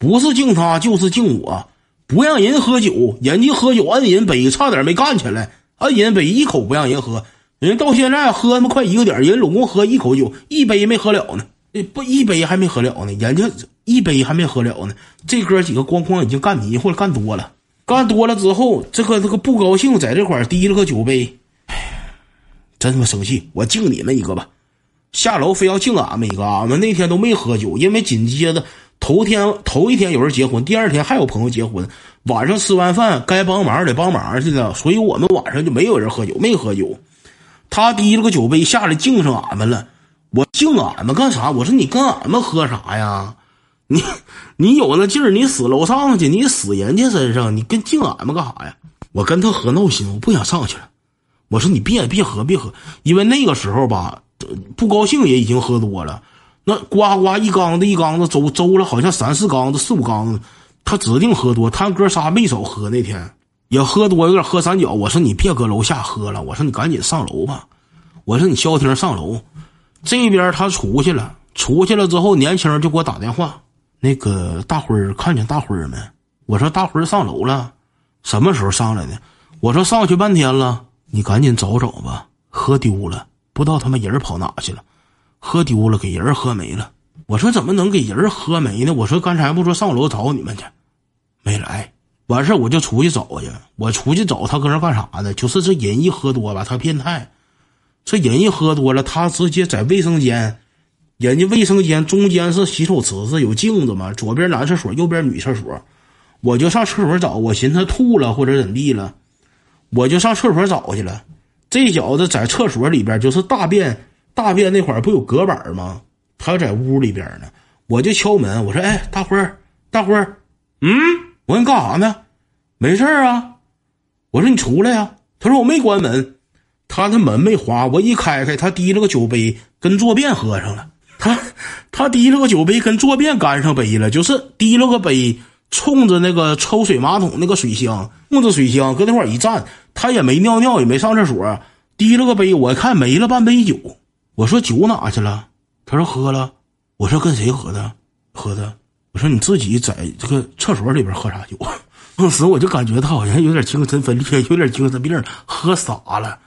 不是敬他就是敬我，不让人喝酒，人家喝酒摁人杯，差点没干起来，摁人杯一口不让人喝，人到现在喝他妈快一个点，人拢共喝一口酒，一杯没喝了呢，不一杯还没喝了呢，人家一杯还没喝了呢，这哥几个咣咣已经干迷糊了，干多了，干多了之后，这个这个不高兴，在这块提了个酒杯，真他妈生气，我敬你们一个吧。下楼非要敬俺们一个，俺们那天都没喝酒，因为紧接着头天头一天有人结婚，第二天还有朋友结婚，晚上吃完饭该帮忙得帮忙去了，所以我们晚上就没有人喝酒，没喝酒。他提了个酒杯下来敬上俺们了，我敬俺们干啥？我说你跟俺们喝啥呀？你你有那劲儿，你死楼上去，你死人家身上，你跟敬俺们干啥呀？我跟他喝闹心，我不想上去了。我说你别别喝别喝，因为那个时候吧。不高兴也已经喝多了，那呱呱一缸子一缸子粥粥了，好像三四缸子四五缸子，他指定喝多。他哥仨没少喝，那天也喝多，有点喝三角。我说你别搁楼下喝了，我说你赶紧上楼吧。我说你消停上楼。这边他出去了，出去了之后，年轻人就给我打电话，那个大辉看见大辉没？我说大辉上楼了，什么时候上来的？我说上去半天了，你赶紧找找吧，喝丢了。不知道他妈人跑哪去了，喝丢了，给人喝没了。我说怎么能给人喝没呢？我说刚才不说上楼找你们去，没来。完事我就出去找去。我出去找他搁那干啥呢？就是这人一喝多了，他变态。这人一喝多了，他直接在卫生间，人家卫生间中间是洗手池子，有镜子嘛，左边男厕所，右边女厕所。我就上厕所找，我寻思他吐了或者怎地了，我就上厕所找去了。这小子在厕所里边，就是大便大便那块儿不有隔板吗？他在屋里边呢，我就敲门，我说：“哎，大辉儿，大辉儿，嗯，我说你干啥呢？没事啊。我说你出来呀。他说我没关门，他的门没滑，我一开开，他提了个酒杯跟坐便喝上了。他他提了个酒杯跟坐便干上杯了，就是提了个杯冲着那个抽水马桶那个水箱，冲着水箱搁那块一站。他也没尿尿，也没上厕所，提了个杯，我看没了半杯酒。我说酒哪去了？他说喝了。我说跟谁喝的？喝的。我说你自己在这个厕所里边喝啥酒？当时我就感觉他好像有点精神分裂，有点精神病，喝傻了。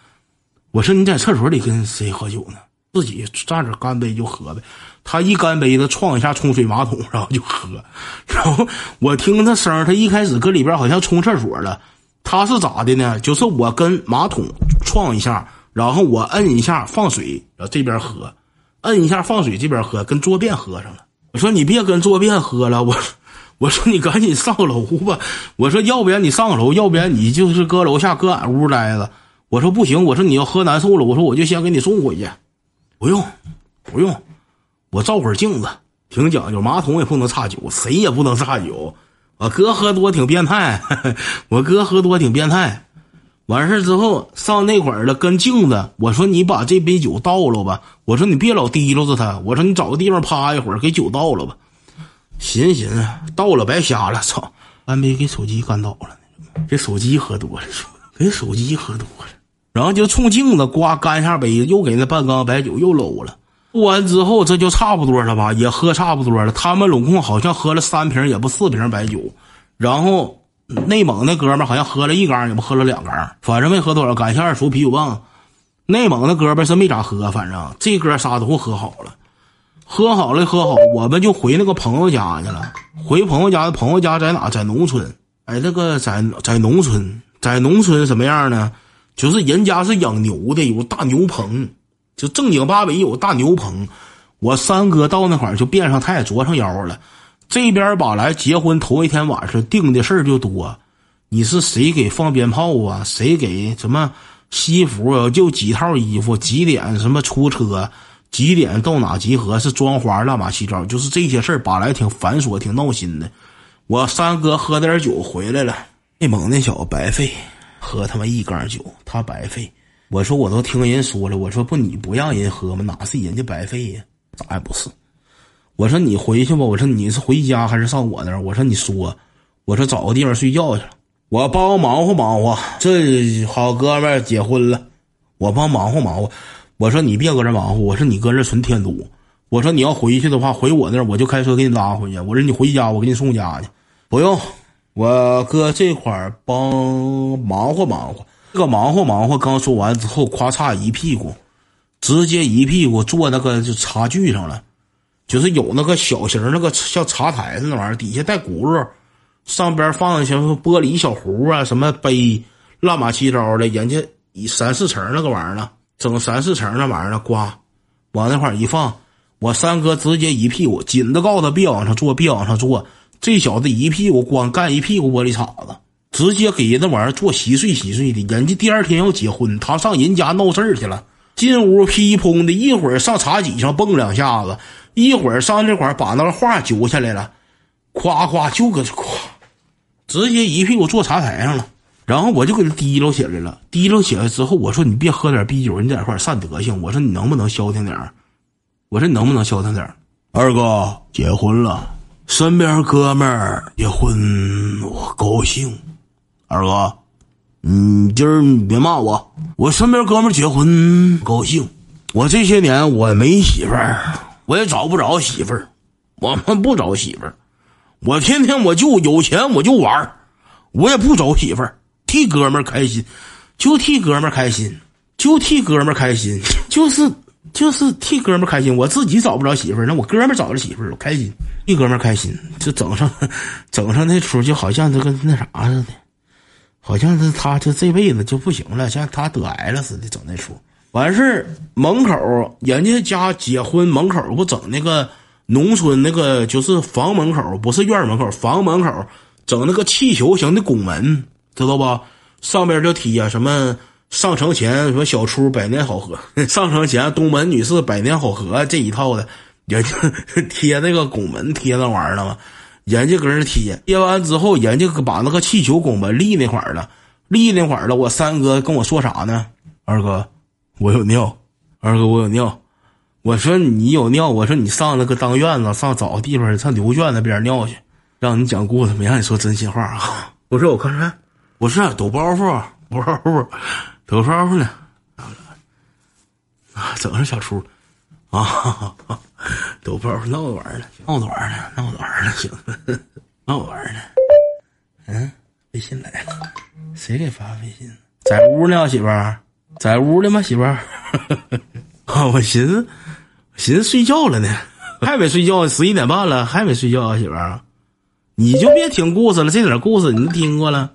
我说你在厕所里跟谁喝酒呢？自己站着干杯就喝呗。他一干杯子，撞一下冲水马桶，然后就喝。然后我听他声，他一开始搁里边好像冲厕所了。他是咋的呢？就是我跟马桶撞一下，然后我摁一下放水，然后这边喝，摁一下放水这边喝，跟坐便喝上了。我说你别跟坐便喝了，我我说你赶紧上楼吧。我说要不然你上楼，要不然你就是搁楼下搁俺屋待着。我说不行，我说你要喝难受了，我说我就先给你送回去。不用，不用，我照会镜子，挺讲究，马桶也不能差酒，谁也不能差酒。我哥喝多挺变态，我哥喝多挺变态。完事之后上那块儿了，跟镜子我说：“你把这杯酒倒了吧。”我说：“你别老提溜着他。”我说：“你找个地方趴一会儿，给酒倒了吧。”寻思寻思，倒了白瞎了，操！半杯给手机干倒了，给手机喝多了，给手机喝多了，然后就冲镜子刮干一下杯子，又给那半缸白酒又搂了。喝完之后，这就差不多了吧？也喝差不多了。他们拢共好像喝了三瓶，也不四瓶白酒。然后内蒙那哥们好像喝了一缸，也不喝了两缸，反正没喝多少。感谢二叔啤酒棒。内蒙那哥们是没咋喝，反正这哥仨都喝好了，喝好了，喝好，我们就回那个朋友家去了。回朋友家，朋友家在哪？在农村。哎，这个在在农村，在农村什么样呢？就是人家是养牛的，有大牛棚。就正经八百有大牛棚，我三哥到那块儿就变上态，着上腰了。这边吧来结婚头一天晚上定的事儿就多，你是谁给放鞭炮啊？谁给什么西服啊？就几套衣服，几点什么出车，几点到哪集合？是装花乱码七糟，就是这些事儿吧来挺繁琐，挺闹心的。我三哥喝点酒回来了，内蒙那小子白费，喝他妈一缸酒，他白费。我说我都听人说了，我说不你不让人喝吗？哪是人家白费呀？咋也不是。我说你回去吧。我说你是回家还是上我那儿？我说你说，我说找个地方睡觉去了。我帮忙活忙活，这好哥们结婚了，我帮忙活忙活。我说你别搁这忙活，我说你搁这纯添堵。我说你要回去的话，回我那儿我就开车给你拉回去。我说你回家，我给你送家去。不用，我搁这块儿帮忙活忙活。这个忙活忙活刚说完之后，咵嚓一屁股，直接一屁股坐那个就茶具上了，就是有那个小型那个像茶台子那玩意儿，底下带轱辘，上边放一些玻璃小壶啊，什么杯，乱码七糟的。人家以三四层那个玩意儿呢，整三四层那玩意儿呢，呱，往那块儿一放，我三哥直接一屁股，紧的告诉他别往上坐，别往上坐。这小子一屁股光干一屁股玻璃碴子。直接给人那玩意儿做稀碎稀碎的，人家第二天要结婚，他上人家闹事儿去了。进屋噼砰的，一会儿上茶几上蹦两下子，一会儿上那块把那个画揪下来了，夸夸就搁这夸，直接一屁股坐茶台上了。然后我就给他提溜起来了，提溜起来之后，我说你别喝点啤酒，你在这块散德性。我说你能不能消停点我说你能不能消停点二哥结婚了，身边哥们儿结婚，我高兴。二哥，嗯，今儿你别骂我。我身边哥们结婚高兴。我这些年我没媳妇儿，我也找不着媳妇儿。我们不找媳妇儿，我天天我就有钱我就玩我也不找媳妇儿，替哥们儿开心，就替哥们儿开心，就替哥们儿开心，就是就是替哥们儿开心。我自己找不着媳妇儿，那我哥们儿找着媳妇儿，我开心，替哥们儿开心，就整上 整上那出，就好像这个那啥似的。好像是他，就这辈子就不行了，像他得癌了似的，整那出。完事儿门口人家家结婚门口不整那个农村那个就是房门口，不是院门口，房门口整那个气球型的拱门，知道吧？上边就贴什么上城前什么小初百年好合，上城前东门女士百年好合这一套的，人家贴那个拱门贴那玩意儿了吗？人家搁那贴，贴完之后，人家把那个气球拱门立那块儿了，立那块儿了。我三哥跟我说啥呢？二哥，我有尿。二哥，我有尿。我说你有尿，我说你上那个当院子，上找个地方，上牛圈那边尿去。让你讲故事，没让你说真心话啊。我说我看看，我是抖包袱，包袱，抖包袱呢。啊，整上小出。啊，都不知道闹着玩呢，闹着玩呢，闹着玩呢，行，闹着玩呢。嗯，微信来了，谁给发微信？在屋呢，媳妇儿，在屋里吗？媳妇儿，啊，我寻思，寻思睡觉了呢，还没睡觉，十一点半了，还没睡觉啊，媳妇儿，你就别听故事了，这点故事你都听过了。